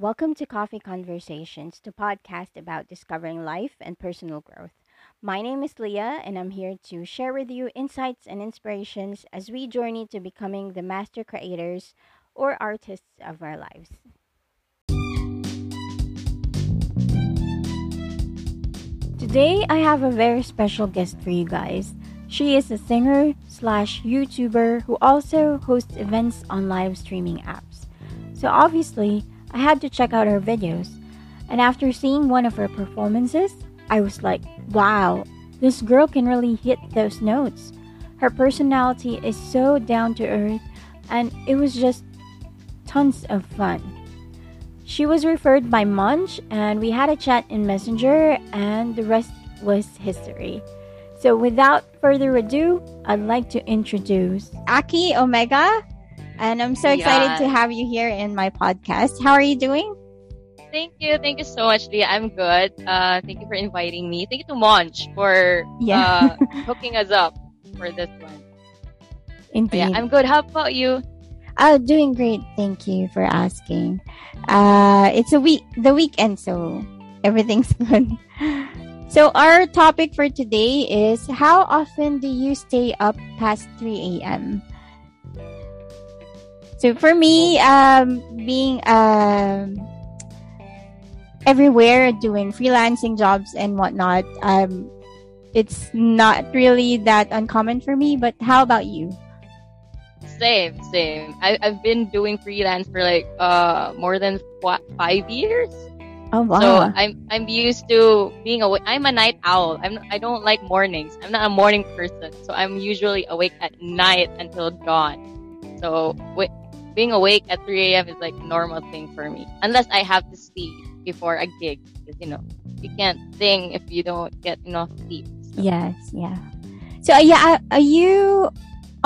Welcome to Coffee Conversations, the podcast about discovering life and personal growth. My name is Leah, and I'm here to share with you insights and inspirations as we journey to becoming the master creators or artists of our lives. Today, I have a very special guest for you guys. She is a singer slash YouTuber who also hosts events on live streaming apps. So obviously, I had to check out her videos. And after seeing one of her performances, I was like, wow, this girl can really hit those notes. Her personality is so down to earth, and it was just tons of fun. She was referred by Munch, and we had a chat in Messenger, and the rest was history. So, without further ado, I'd like to introduce Aki Omega, and I'm so excited Yeah. to have you here in my podcast. How are you doing? Thank you. Thank you so much, Leah. I'm good. Uh, thank you for inviting me. Thank you to Monch for Yeah. uh, hooking us up for this one. But Indeed. yeah, I'm good. How about you? Oh, doing great. Thank you for asking. Uh, it's a week, the weekend, so everything's good. So our topic for today is how often do you stay up past 3 a.m.? So for me, um, being um, everywhere doing freelancing jobs and whatnot, um, it's not really that uncommon for me. But how about you? Same, same. I, I've been doing freelance for like uh more than five years. Oh wow! So I'm I'm used to being awake. I'm a night owl. I'm I don't like mornings. I'm not a morning person. So I'm usually awake at night until dawn. So being awake at 3 a.m. is like a normal thing for me, unless I have to sleep before a gig. Because you know you can't sing if you don't get enough sleep. So, Yes, yeah. So uh, yeah, uh, uh, you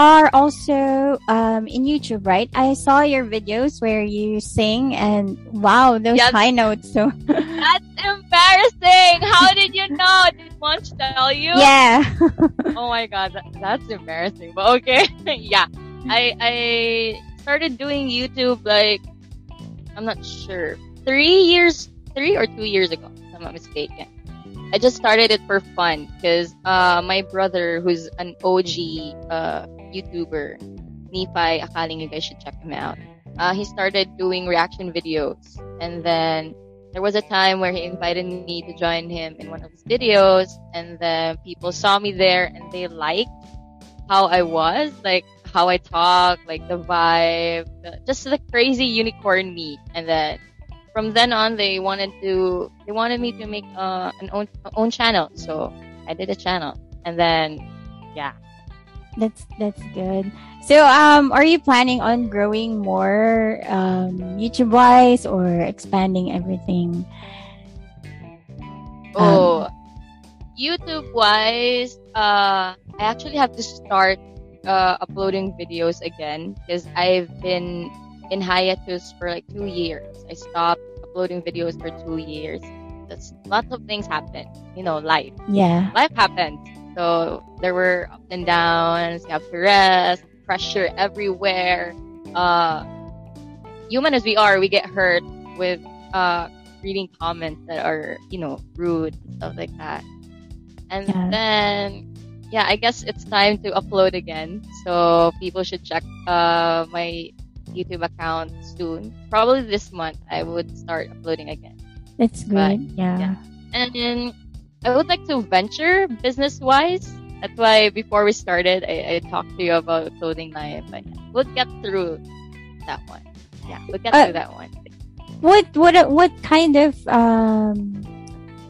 are also um, in YouTube, right? I saw your videos where you sing, and wow, those high notes. So That's embarrassing. How did you know? Did Munch tell you? yeah, oh my god, that, that's embarrassing. But okay, yeah, I I started doing YouTube like I'm not sure three years, three or two years ago, if I'm not mistaken. I just started it for fun because uh, my brother, who's an OG uh, YouTuber, Nephi, akaling you guys should check him out. Uh, he started doing reaction videos, and then there was a time where he invited me to join him in one of his videos, and then people saw me there and they liked how I was, like how I talk, like the vibe, the, just the crazy unicorn me. And then from then on, they wanted to, they wanted me to make uh, an own own channel, so I did a channel, and then yeah, that's that's good. So um, are you planning on growing more um, YouTube wise or expanding everything? Oh, YouTube wise, uh, I actually have to start uh, uploading videos again because I've been in hiatus for like two years. I stopped uploading videos for two years. That's lots of things happen. You know, life. Yeah, Life happens. So there were ups and downs. You have to rest, pressure everywhere. Uh, human as we are, we get hurt with uh, reading comments that are, you know, rude stuff like that. And Yeah. then, yeah, I guess it's time to upload again. So people should check uh, my YouTube account soon. Probably this month, I would start uploading again. that's But, good. yeah. yeah. And then I would like to venture business wise. That's why before we started, I, I talked to you about clothing line, but yeah, we'll get through that one. Yeah, we'll get Uh, through that one. What what what kind of um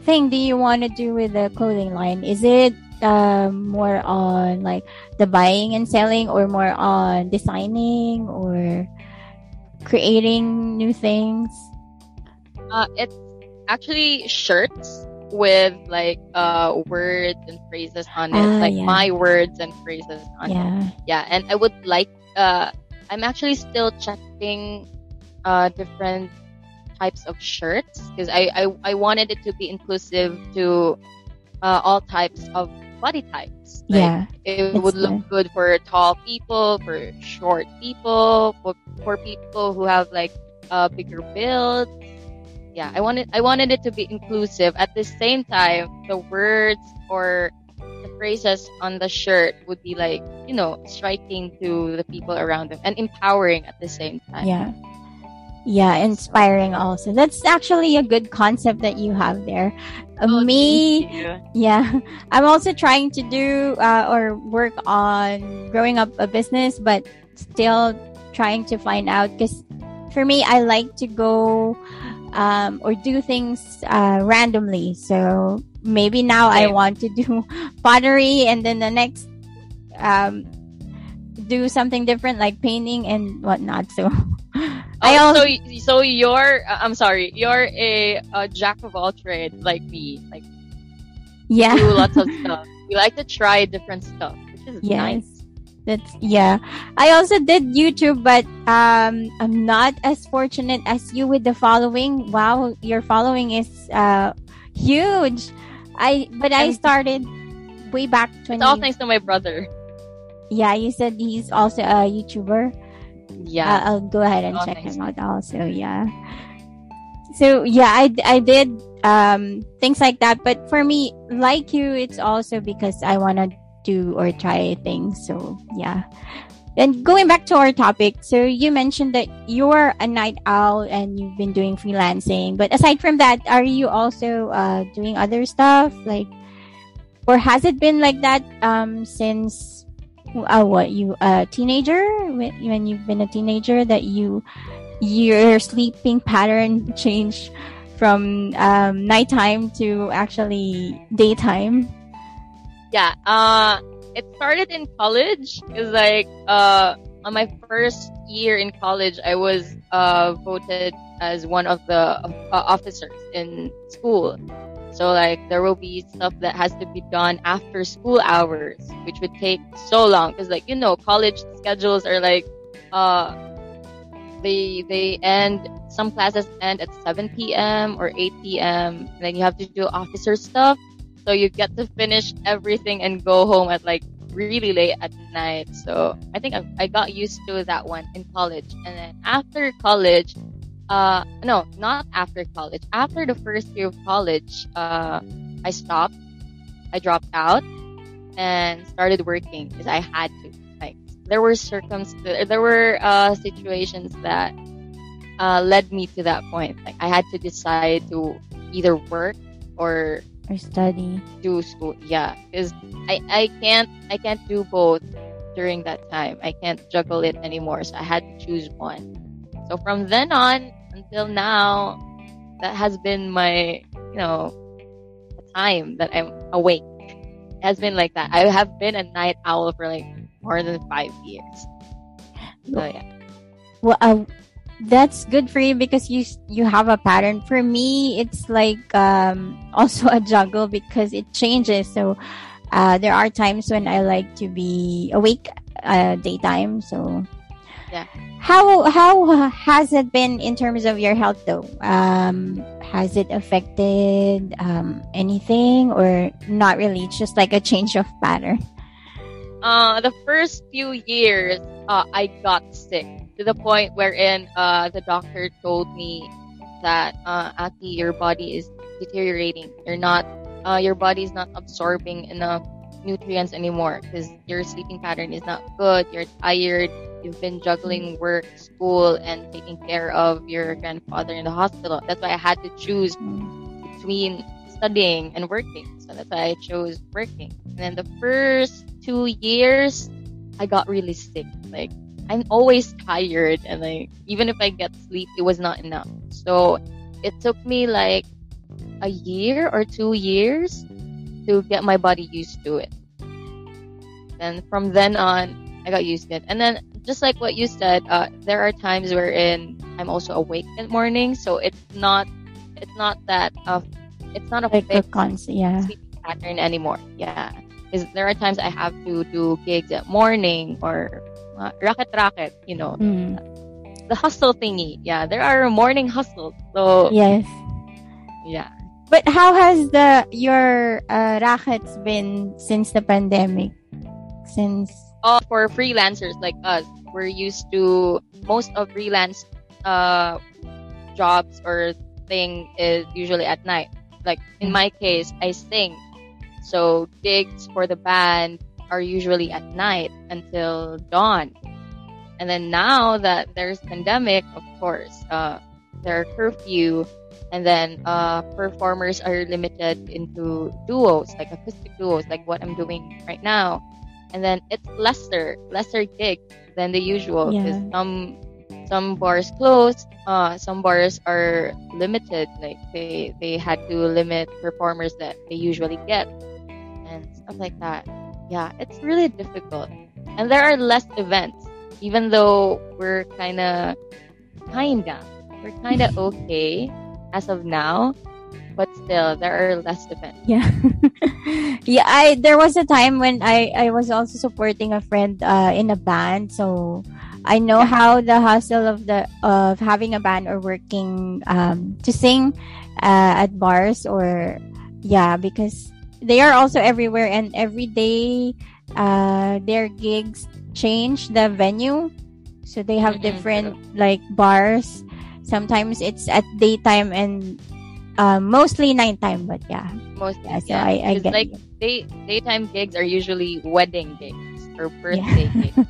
thing do you want to do with the clothing line? Is it um more on like the buying and selling or more on designing or creating new things? Uh, it's actually shirts with like uh words and phrases on it, Ah, like yeah. my words and phrases on it. Yeah. yeah and i would like uh i'm actually still checking uh different types of shirts because I, I i wanted it to be inclusive to uh, all types of body types Like, yeah. it would look good for tall people for short people for, for people who have like uh bigger builds yeah, I wanted I wanted it to be inclusive. At the same time, the words or the phrases on the shirt would be like, you know, striking to the people around them and empowering at the same time. Yeah. Yeah, inspiring also. That's actually a good concept that you have there. Uh, Oh, me, yeah, I'm also trying to do uh, or work on growing up a business, but still trying to find out because for me, I like to go um, or do things uh, randomly. So maybe now I want to do pottery, and then the next um, do something different like painting and whatnot. So I Oh, also so so you're uh, I'm sorry, you're a, a jack of all trades like me. Like yeah. do lots of stuff. You like to try different stuff, which is Yes. nice. That's yeah. I also did YouTube, but um, I'm not as fortunate as you with the following. Wow, your following is uh huge. I but I started way back It's twenty. all thanks to my brother. yeah, you said he's also a YouTuber. Yeah. Uh, I'll go ahead and all check him out also. Yeah. So yeah, I I did um things like that, but for me, like you, it's also because I want to do or try things. So yeah. And going back to our topic, so you mentioned that you're a night owl and you've been doing freelancing, but aside from that, are you also uh, doing other stuff like, or has it been like that um since uh, what you a teenager when, you've been a teenager that you your sleeping pattern changed from um, nighttime to actually daytime yeah. Uh, it started in college. It's like uh, on my first year in college, I was uh, voted as one of the uh, officers in school. So like there will be stuff that has to be done after school hours, which would take so long because like you know college schedules are like uh they they end some classes end at 7 p.m. or 8 p.m. and then you have to do officer stuff so you get to finish everything and go home at like really late at night. So I think I, I got used to that one in college. And then after college, uh, no, not after college. After the first year of college, uh, I stopped. I dropped out and started working because I had to. Like there were circumstances, there were uh, situations that uh, led me to that point. Like I had to decide to either work or or study do school yeah because I, I can't i can't do both during that time i can't juggle it anymore so i had to choose one so from then on until now that has been my you know time that i'm awake. It has been like that. I have been a night owl for like more than five years. So yeah. Well uh, that's good for you because you you have a pattern. For me it's like um also a juggle because it changes. So uh there are times when i like to be awake uh daytime. So Yeah. how how has it been in terms of your health though um has it affected um anything or not really it's just like a change of pattern uh the first few years uh i got sick to the point wherein uh, the doctor told me that uh, Aki, your body is deteriorating. You're not, uh, your body is not absorbing enough nutrients anymore because your sleeping pattern is not good. You're tired. You've been juggling mm. work, school, and taking care of your grandfather in the hospital. That's why I had to choose mm. between studying and working. So that's why I chose working. And then the first two years, I got really sick. Like I'm always tired and like even if I get sleep it was not enough. So it took me like a year or two years to get my body used to it. And from then on I got used to it. And then just like what you said, uh, there are times wherein I'm also awake in the morning, so it's not it's not that uh, it's not a like fixed constant yeah sleeping pattern anymore. Yeah. Because there are times I have to do gigs at morning or uh, racket racket, you know, Mm. the hustle thingy. Yeah, there are morning hustles. So yes yeah. But how has the your uh, rackets been since the pandemic? Since Uh, for freelancers like us, we're used to most of freelance uh, jobs or thing is usually at night. Like in my case, I sing. So gigs for the band are usually at night until dawn. And then now that there's pandemic, of course, uh, there are curfew and then uh, performers are limited into duos, like acoustic duos, like what I'm doing right now. And then it's lesser, lesser gigs than the usual because Yeah. some some bars closed, uh, some bars are limited, like they they had to limit performers that they usually get and stuff like that. Yeah, it's really difficult. And there are less events, even though we're kind of, kinda, we're kind of okay as of now, but still, there are less events. Yeah. yeah, I there was a time when I I was also supporting a friend uh in a band, so I know Yeah. how the hustle of the of having a band or working um to sing uh, at bars or yeah, because they are also everywhere and every day uh their gigs change the venue. So they have Mm-mm, different like bars. Sometimes it's at daytime and uh, mostly nighttime, but yeah. Most Yeah, so yeah, I, I get like you. day daytime gigs are usually wedding gigs or birthday gigs.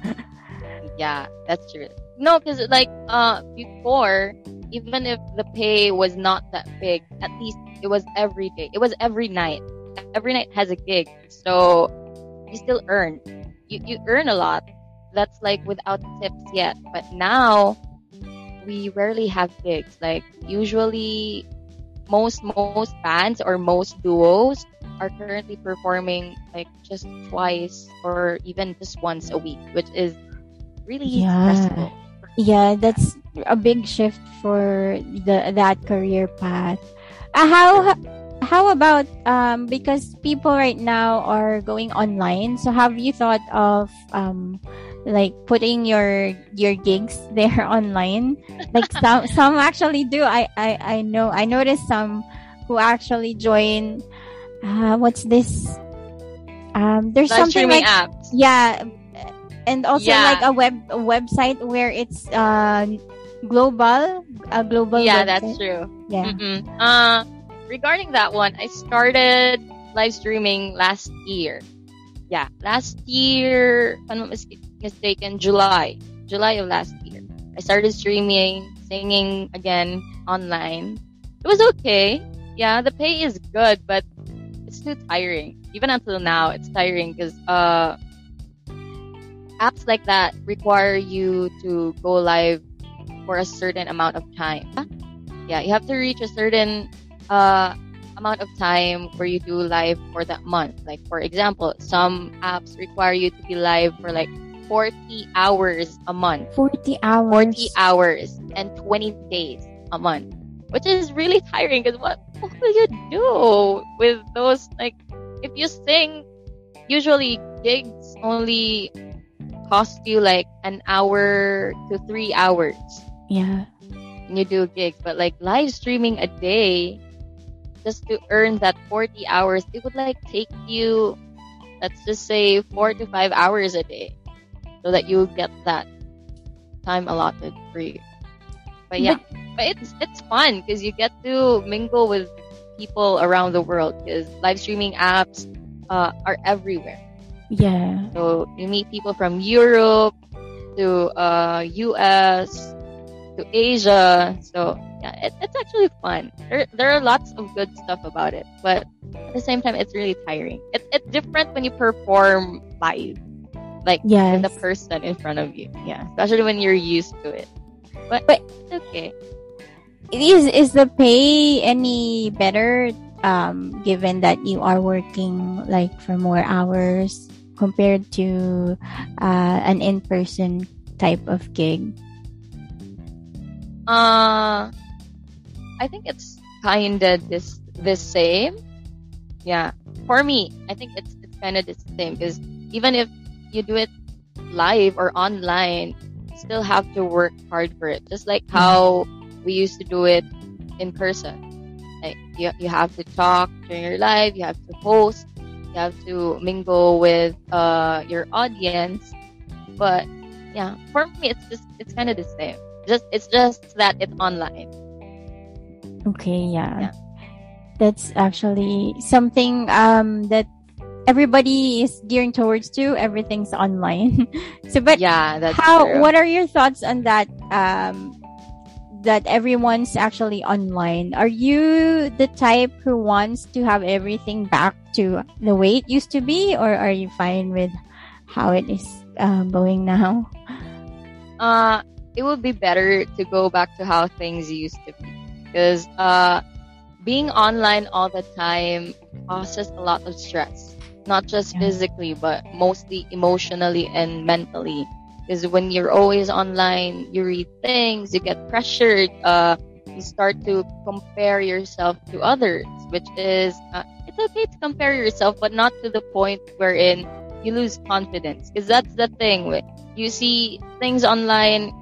Yeah, that's true. No, because like uh before, even if the pay was not that big, at least it was every day. It was every night. Every night has a gig, so you still earn. You you earn a lot. That's like without tips yet. But now we rarely have gigs. Like usually, most most bands or most duos are currently performing like just twice or even just once a week, which is really Yeah. stressful. Yeah, that's a big shift for the that career path. Uh, how how about um because people right now are going online. So have you thought of um like putting your your gigs there online? Like some some actually do. I I I know I noticed some who actually join uh what's this? Um there's Live something like apps. yeah and also Yeah. like a web a website where it's uh global a global Yeah, website. that's true. yeah Mm-mm. Uh, regarding that one, I started live streaming last year. Yeah, last year, if I'm not mis- mistaken, July. July of last year. I started streaming, singing again online. It was okay. Yeah, the pay is good, but it's too tiring. Even until now, it's tiring because uh, apps like that require you to go live for a certain amount of time. Yeah, you have to reach a certain uh, amount of time where you do live for that month. Like, for example, some apps require you to be live for like 40 hours a month, 40 hours. 40 hours, and 20 days a month, which is really tiring because what, what will you do with those? Like, if you sing, usually gigs only cost you like an hour to three hours. Yeah. You do gigs, but like live streaming a day just to earn that 40 hours, it would like take you, let's just say four to five hours a day so that you get that time allotted for you. But yeah, but, it's, it's fun because you get to mingle with people around the world because live streaming apps uh, are everywhere. yeah So you meet people from Europe to uh, US to Asia. So yeah, it, it's actually fun. There, there are lots of good stuff about it, but at the same time, it's really tiring. It, it's different when you perform live, like yes the person in front of you. Yeah, especially when you're used to it. But, But- it's okay. is is the pay any better um given that you are working like for more hours compared to uh an in-person type of gig Uh, I think it's kinda this the same. Yeah, for me, I think it's it's kind of the same because even if you do it live or online, you still have to work hard for it. Just like how we used to do it in person. Like you you have to talk during your live, you have to host, you have to mingle with uh your audience. But yeah, for me, it's just it's kind of the same. Just it's just that it's online. Okay, yeah. Yeah. That's actually something um that everybody is gearing towards to. Everything's online. so but yeah, that's how true. what are your thoughts on that um that everyone's actually online? Are you the type who wants to have everything back to the way it used to be or are you fine with how it is um, going now? uh, it would be better to go back to how things used to be. Because uh, being online all the time causes a lot of stress, not just Yeah. physically, but mostly emotionally and mentally. Because when you're always online, you read things, you get pressured, uh, you start to compare yourself to others, which is, uh, it's okay to compare yourself, but not to the point wherein you lose confidence. Because that's the thing. You see things online,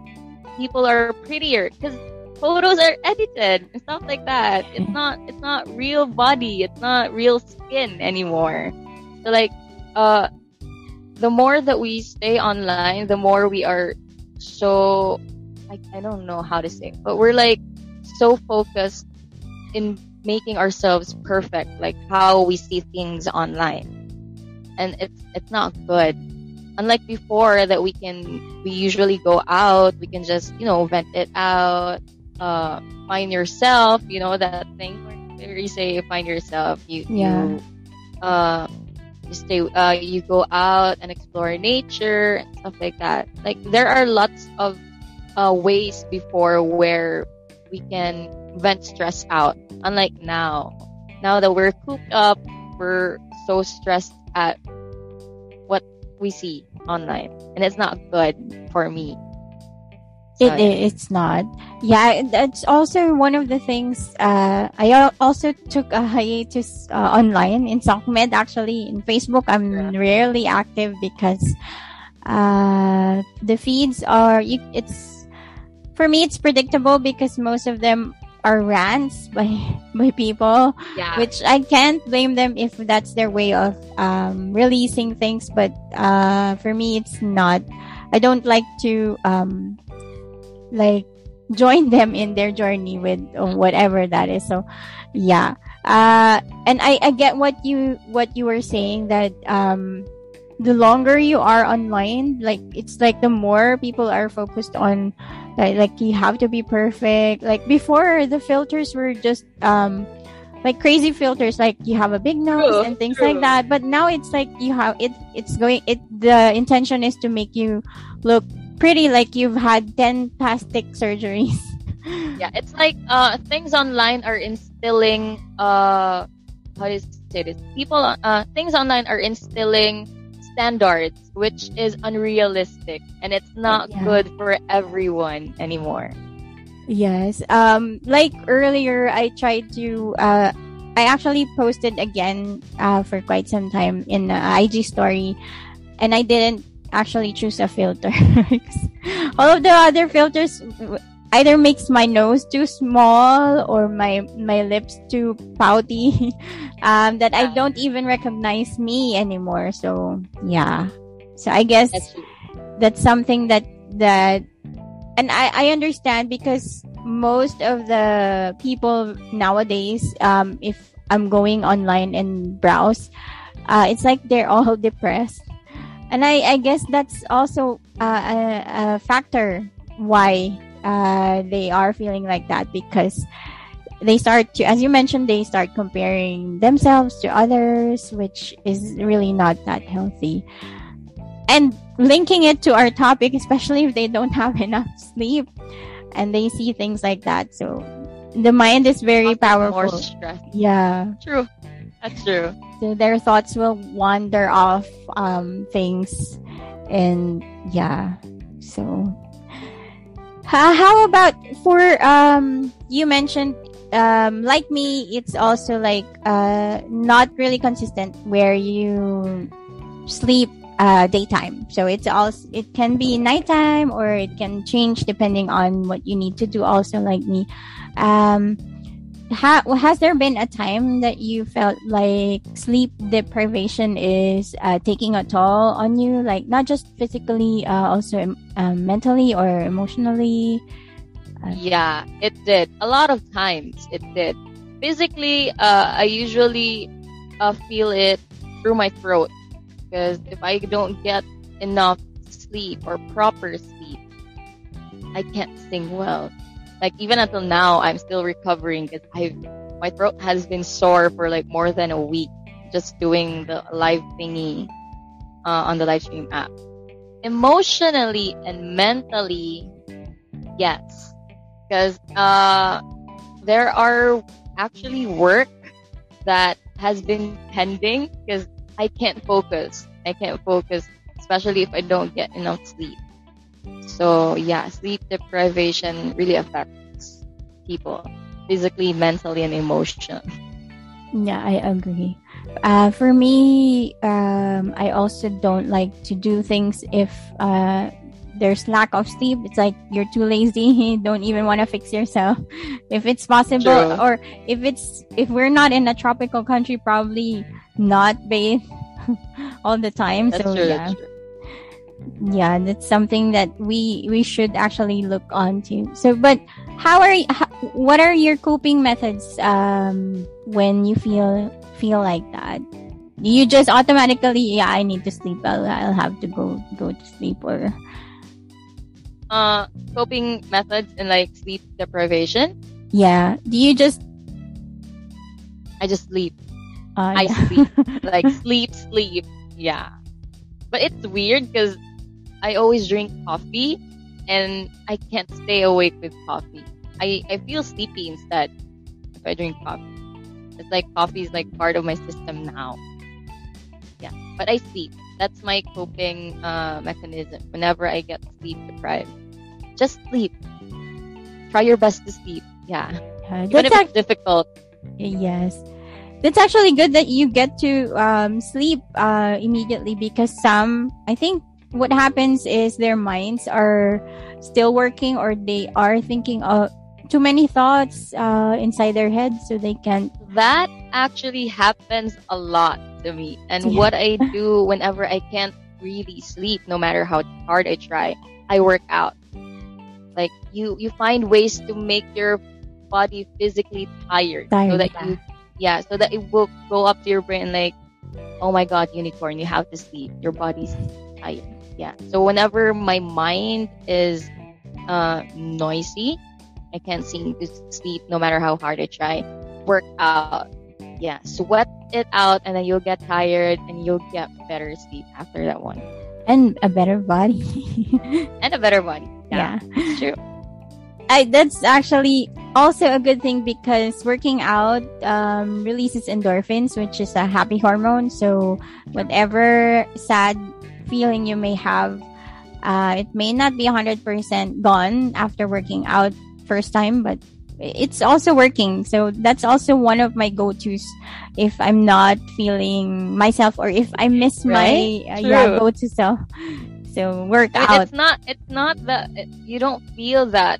people are prettier because photos are edited and stuff like that. It's not, it's not real body. It's not real skin anymore. So like, uh, the more that we stay online, the more we are so, I, I don't know how to say, but we're like so focused in making ourselves perfect, like how we see things online. And it's, it's not good. Unlike before that we can, we usually go out, we can just, you know, vent it out, uh, find yourself, you know, that thing where you say find yourself, you, Yeah. you, uh, you stay, uh, you go out and explore nature and stuff like that. Like there are lots of, uh, ways before where we can vent stress out. Unlike now, now that we're cooped up, we're so stressed at what we see online, and it's not good for me. It, it's not. Yeah, that's also one of the things. Uh, I also took a hiatus uh, online in SocMed. Actually, in Facebook, I'm Yeah. rarely active because uh, the feeds are. You, it's for me, it's predictable because most of them are rants by by people yeah, which I can't blame them if that's their way of um, releasing things. But uh, for me, it's not. I don't like to um, like join them in their journey with uh, whatever that is. So, yeah. Uh, and I, I get what you what you were saying that um, the longer you are online, like it's like the more people are focused on like, like you have to be perfect. Like before, the filters were just um like crazy filters, like you have a big nose True, and things true. like that. But now it's like you have it. It's going. It the intention is to make you look pretty, like you've had ten plastic surgeries. yeah. It's like uh, things online are instilling uh, how do you say this? People, uh, things online are instilling standards, which is unrealistic, and it's not Yeah. good for everyone anymore. Yes. Um, like earlier, I tried to. Uh, I actually posted again uh, for quite some time in the IG story, and I didn't actually choose a filter. All of the other filters either makes my nose too small or my my lips too pouty, um, that I don't even recognize me anymore. So yeah. So I guess That's that's something that that and I, I understand because most of the people nowadays um if i'm going online and browse uh it's like they're all depressed and i i guess that's also uh, a, a factor why uh they are feeling like that because they start to as you mentioned they start comparing themselves to others which is really not that healthy and linking it to our topic, especially if they don't have enough sleep and they see things like that. So the mind is very powerful. Yeah. True. That's true. So their thoughts will wander off um, things. And yeah. So Ha- how about for um you mentioned um like me it's also like uh not really consistent where you sleep uh daytime so it's also it can be nighttime or it can change depending on what you need to do also like me um ha- has there been a time that you felt like sleep deprivation is uh, taking a toll on you like not just physically uh, also um, mentally or emotionally Yeah, it did. A lot of times it did. Physically, uh, I usually uh, feel it through my throat because if I don't get enough sleep or proper sleep, I can't sing well. Like even until now, I'm still recovering because I my throat has been sore for like more than a week just doing the live thingy uh, on the live stream app. Emotionally and mentally, yes, because uh, there are actually work that has been pending because I can't focus. I can't focus, especially if I don't get enough sleep. So yeah, sleep deprivation really affects people physically, mentally, and emotionally. Yeah, I agree. Uh, for me, um, I also don't like to do things if uh, there's lack of sleep. It's like you're too lazy. don't even want to fix yourself. If it's possible, True. or if it's if we're not in a tropical country, probably not bathe all the time. That's so true. yeah, true. Yeah, that's something that we we should actually look onto. So, but how are how, what are your coping methods um, when you feel feel like that? Do you just automatically, yeah, I need to sleep. I'll, I'll have to go go to sleep, or Uh, coping methods and like sleep deprivation. yeah, do you just I just sleep. uh, I yeah. sleep. like sleep, sleep. Yeah. But it's weird because I always drink coffee and I can't stay awake with coffee. I, I feel sleepy instead if I drink coffee. It's like coffee is like part of my system now. Yeah. But I sleep. That's my coping uh, mechanism whenever I get sleep deprived. Just sleep. Try your best to sleep. Yeah. Yeah, Even if it's difficult. Yes. That's actually good that you get to um, sleep uh, immediately because some, I think what happens is their minds are still working or they are thinking of too many thoughts uh, inside their head so they can't. That actually happens a lot to me. And Yeah. what I do whenever I can't really sleep, no matter how hard I try, I work out. Like you, you find ways to make your body physically tired, so that yeah. you, yeah, so that it will go up to your brain like, oh my god, unicorn, you have to sleep. Your body's tired. Yeah. So whenever my mind is uh, noisy, I can't seem to sleep no matter how hard I try. Work out. Yeah. Sweat it out and then you'll get tired and you'll get better sleep after that one. And a better body. And a better body. yeah. It's true. I, that's actually also a good thing because working out um, releases endorphins, which is a happy hormone. So whatever sad feeling you may have, uh, it may not be 100% gone after working out first time, but it's also working. So that's also one of my go-tos if I'm not feeling myself or if I miss Right? my uh, yeah, go-to self. So work I mean, out. it's not, it's not that, it, you don't feel that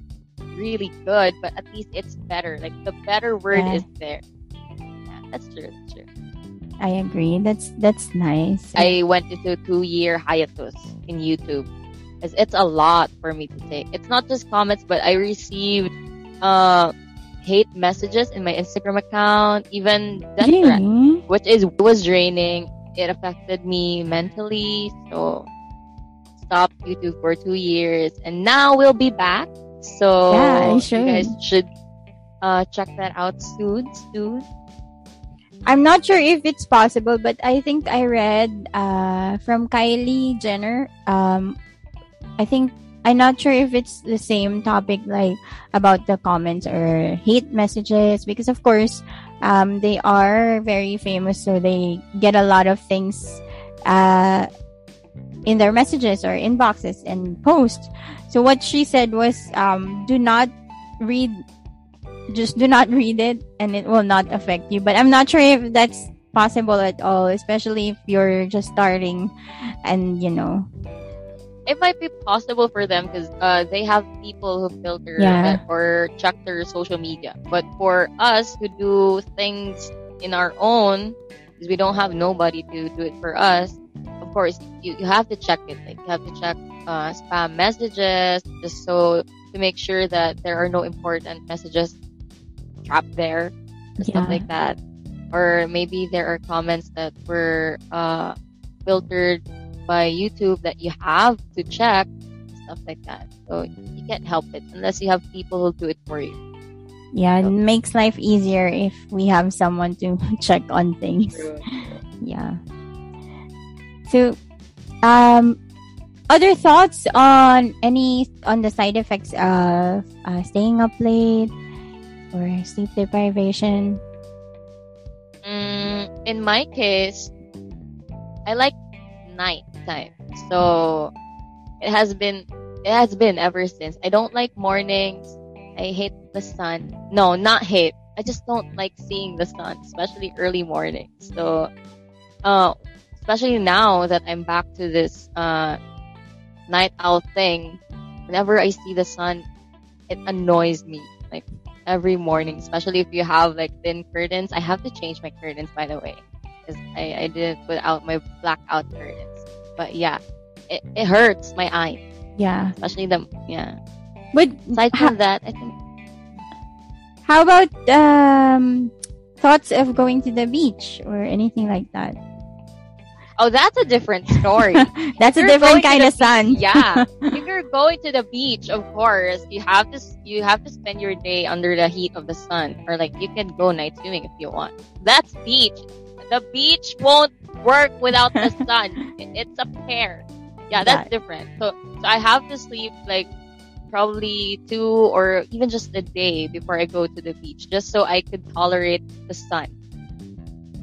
really good, but at least it's better. Like the better word Yeah. is there. Yeah, that's true. I agree. That's that's nice. I went into a two year hiatus in YouTube. It's, it's a lot for me to take. It's not just comments, but I received uh, hate messages in my Instagram account, even death Really? which is was draining. It affected me mentally, so stopped YouTube for two years, and now we'll be back. So Yeah, you you guys should uh, check that out soon. Soon. I'm not sure if it's possible, but I think I read uh, from Kylie Jenner. Um, I think I'm not sure if it's the same topic, like about the comments or hate messages, because of course, um, they are very famous, so they get a lot of things uh, in their messages or inboxes and posts. So what she said was, um, do not read just do not read it and it will not affect you. But I'm not sure if that's possible at all, especially if you're just starting and you know. it might be possible for them because uh, they have people who filter Yeah. or check their social media. But for us who do things in our own, because we don't have nobody to do it for us, of course, you, you have to check it. Like, you have to check uh, spam messages just so to make sure that there are no important messages trapped there or Yeah. stuff like that. Or maybe there are comments that were uh, filtered by YouTube that you have to check, stuff like that. So you can't help it unless you have people who do it for you. Yeah, it makes life easier if we have someone to check on things. Yeah. So, um, other thoughts on any on the side effects of uh, staying up late or sleep deprivation? Mm, in my case, I like night time. So it has been it has been ever since. I don't like mornings. I hate the sun. No, not hate. I just don't like seeing the sun, especially early mornings. So uh especially now that I'm back to this uh night owl thing, whenever I see the sun, it annoys me. Like every morning, especially if you have like thin curtains. I have to change my curtains, by the way, because I, I didn't put out my blackout curtains. But yeah, it, it hurts my eye, Yeah. especially the yeah. But Aside Ha- from that, I think how about um thoughts of going to the beach or anything like that? Oh, that's a different story. That's a different kind of sun. yeah, if you're going to the beach, of course, you have to you have to spend your day under the heat of the sun, or like you can go night swimming if you want. That's beach. The beach won't work without the sun. It's a pair. Yeah, that's different. So, so I have to sleep like probably two or even just a day before I go to the beach, just so I could tolerate the sun.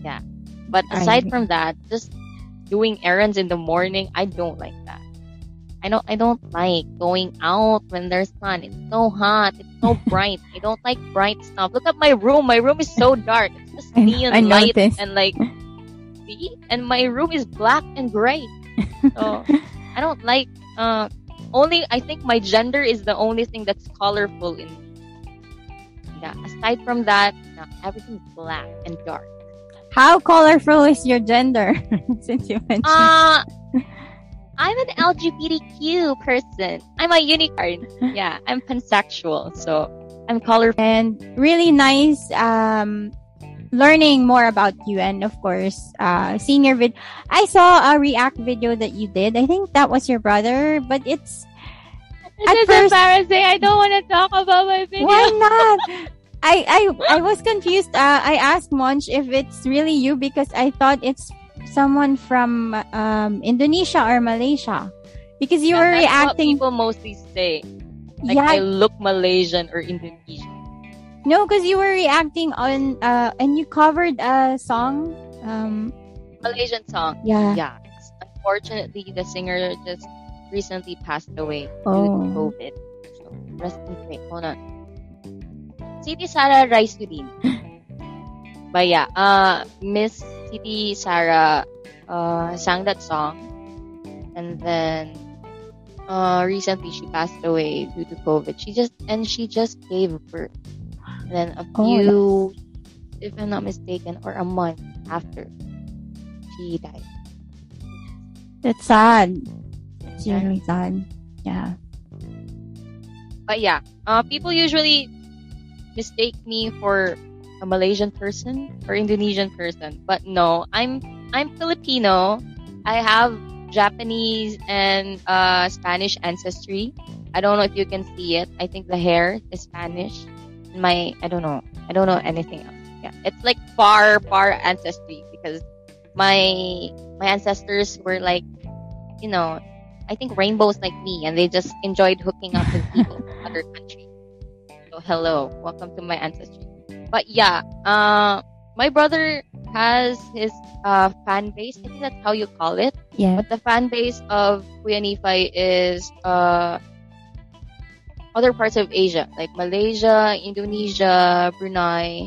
Yeah, but aside from that, just doing errands in the morning, I don't like that. I don't I don't like going out when there's sun. It's so hot. It's so bright. I don't like bright stuff. Look at my room. My room is so dark. It's just I- neon I light noticed. and like see? And my room is black and gray. So I don't like uh only I think my gender is the only thing that's colorful in me. Yeah. Aside from that, everything's black and dark. How colorful is your gender? Since you mentioned. Uh I'm an LGBTQ person. I'm a unicorn. Yeah, I'm pansexual, so I'm colorful. and really nice um learning more about you and of course uh seeing your vid i saw a react video that you did i think that was your brother but it's At This is first- embarrassing. I don't want to talk about my video. why not i i i was confused uh i asked monch if it's really you because i thought it's someone from um indonesia or malaysia because you were that's reacting What people mostly say. Like yeah I look Malaysian or Indonesian. no because you were reacting on uh and you covered a song um Malaysian song. yeah Yeah. Unfortunately, the singer just recently passed away due Oh. to COVID. So rest in peace. Hold on. Siti Sarah Raissuddin. but yeah, uh, Miss Siti Sarah uh, sang that song, and then uh, recently she passed away due to COVID. She just and she just gave birth. And then a Oh, few, if I'm not mistaken, or a month after she died. That's sad. It's really sad. Yeah. But yeah, uh, people usually mistake me for a Malaysian person or Indonesian person, but no, I'm I'm Filipino. I have Japanese and uh, Spanish ancestry. I don't know if you can see it. I think the hair is Spanish. My I don't know. I don't know anything else. Yeah, it's like far far ancestry because my my ancestors were like, you know, I think rainbows like me, and they just enjoyed hooking up with people from other countries. So hello, welcome to my ancestry. But yeah, uh, my brother has his uh, fan base. I think that's how you call it. Yeah. But the fan base of Kuya Nifai is uh, other parts of Asia, like Malaysia, Indonesia, Brunei,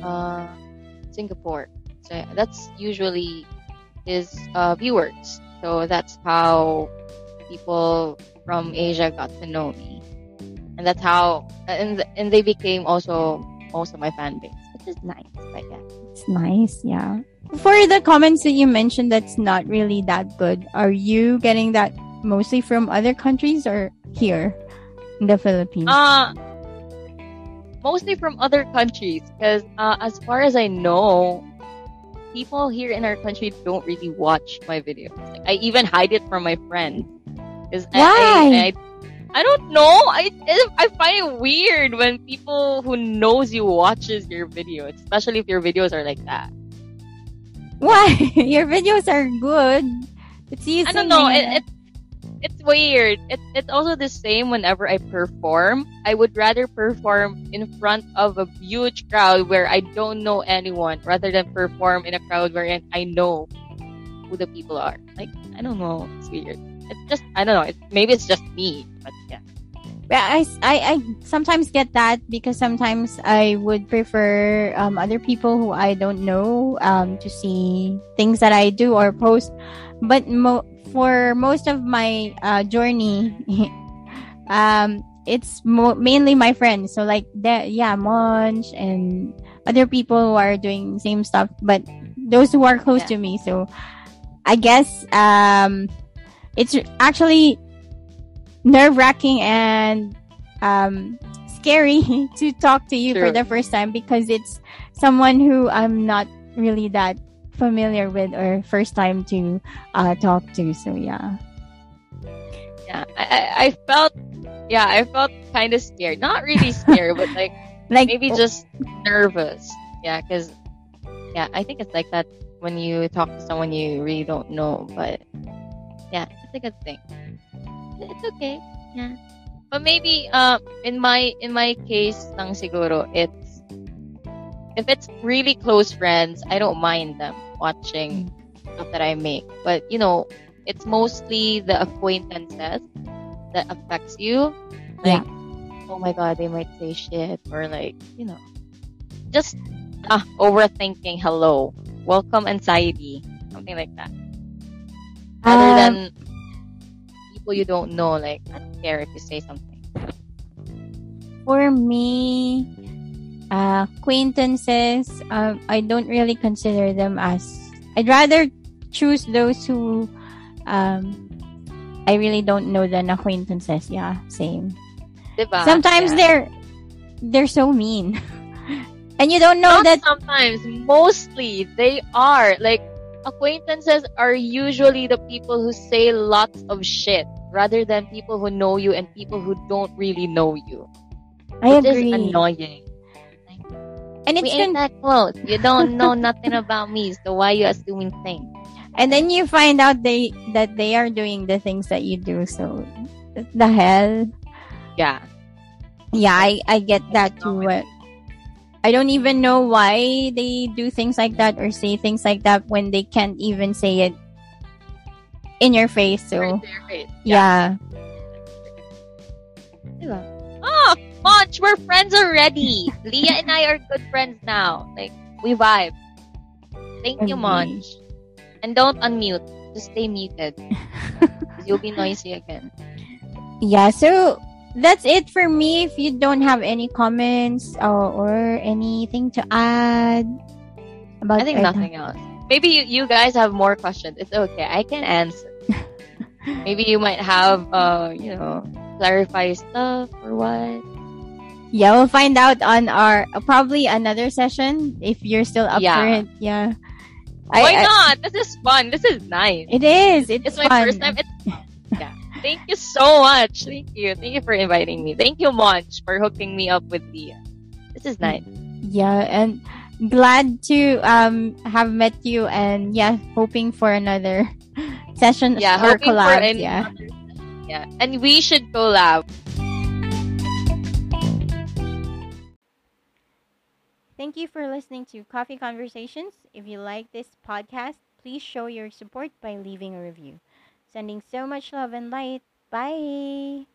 uh, Singapore. So that's usually his uh, viewers. So that's how people from Asia got to know me, and that's how and and they became also most of my fan base, which is nice. But yeah. It's nice. Yeah. For the comments that you mentioned that's not really that good, are you getting that mostly from other countries or here? in the Philippines? Uh, mostly from other countries, because uh, as far as I know, people here in our country don't really watch my videos. Like, I even hide it from my friends. Cause I, Why? I, I, I don't know. I I find it weird when people who knows you watches your videos, especially if your videos are like that. Why? Your videos are good. It's easy. I don't know. It, it it's weird. It, it's also the same whenever I perform. I would rather perform in front of a huge crowd where I don't know anyone rather than perform in a crowd where I know who the people are. Like, I don't know. It's weird. It's just, I don't know. It's, maybe it's just me, but yeah. Yeah, I, I, I sometimes get that because sometimes I would prefer um, other people who I don't know um, to see things that I do or post. But mo- for most of my uh, journey, um, it's mo- mainly my friends. So like that, yeah, Monch and other people who are doing same stuff, but those who are close Yeah. to me. So I guess um, it's actually nerve wracking and um, scary to talk to you for the first time because it's someone who I'm not really that familiar with or first time to uh, talk to. So yeah. Yeah. I, I, I felt, yeah, I felt kind of scared. Not really scared, but like, Like maybe just nervous. Yeah, because yeah, I think it's like that when you talk to someone you really don't know. But yeah, it's a good thing. It's okay. Yeah, but maybe uh, in my in my case, lang siguro it's if it's really close friends, I don't mind them watching stuff that I make. But you know, it's mostly the acquaintances that affects you. Like, oh my god, they might say shit or like, you know, just ah, overthinking. Hello, welcome anxiety, something like that. Rather Um, than people you don't know, like I don't care if you say something. For me, uh, acquaintances, um, I don't really consider them as. I'd rather choose those who um, I really don't know than acquaintances. Yeah, same. Diba? Sometimes Yeah. they're they're so mean, and you don't know Not that. sometimes, mostly they are like acquaintances are usually the people who say lots of shit rather than people who know you and people who don't really know you. I which agree, is annoying. and it's we ain't con- that close. You don't know nothing about me, so why you assuming things? and then you find out they that they are doing the things that you do. So the hell. Yeah. Yeah, I, I get that too. I don't even know why they do things like that or say things like that when they can't even say it in your face. So, Right your face. yeah. Diba? Oh, Monch, we're friends already. Leah and I are good friends now. Like, we vibe. Thank you, Agree. Monch. And don't unmute. Just stay muted. You'll be noisy again. Yeah, so that's it for me. If you don't have any comments or, or anything to add about I think nothing else. Maybe you, you guys have more questions. It's okay. I can answer. Maybe you might have, uh, you know, clarify stuff or what. Yeah, we'll find out on our probably another session if you're still up Yeah. for it. Yeah. Why I- I- not? This is fun. This is nice. It is. It's, It's my first time. It's yeah. Thank you so much. Thank you. Thank you for inviting me. Thank you, Monch, for hooking me up with Leah. This is nice. Yeah, and glad to um have met you and yeah, hoping for another session Yeah, or hoping for collab. any Yeah. other- yeah, and we should collab. Thank you for listening to Coffee Conversations. If you like this podcast, please show your support by leaving a review. Sending so much love and light. Bye.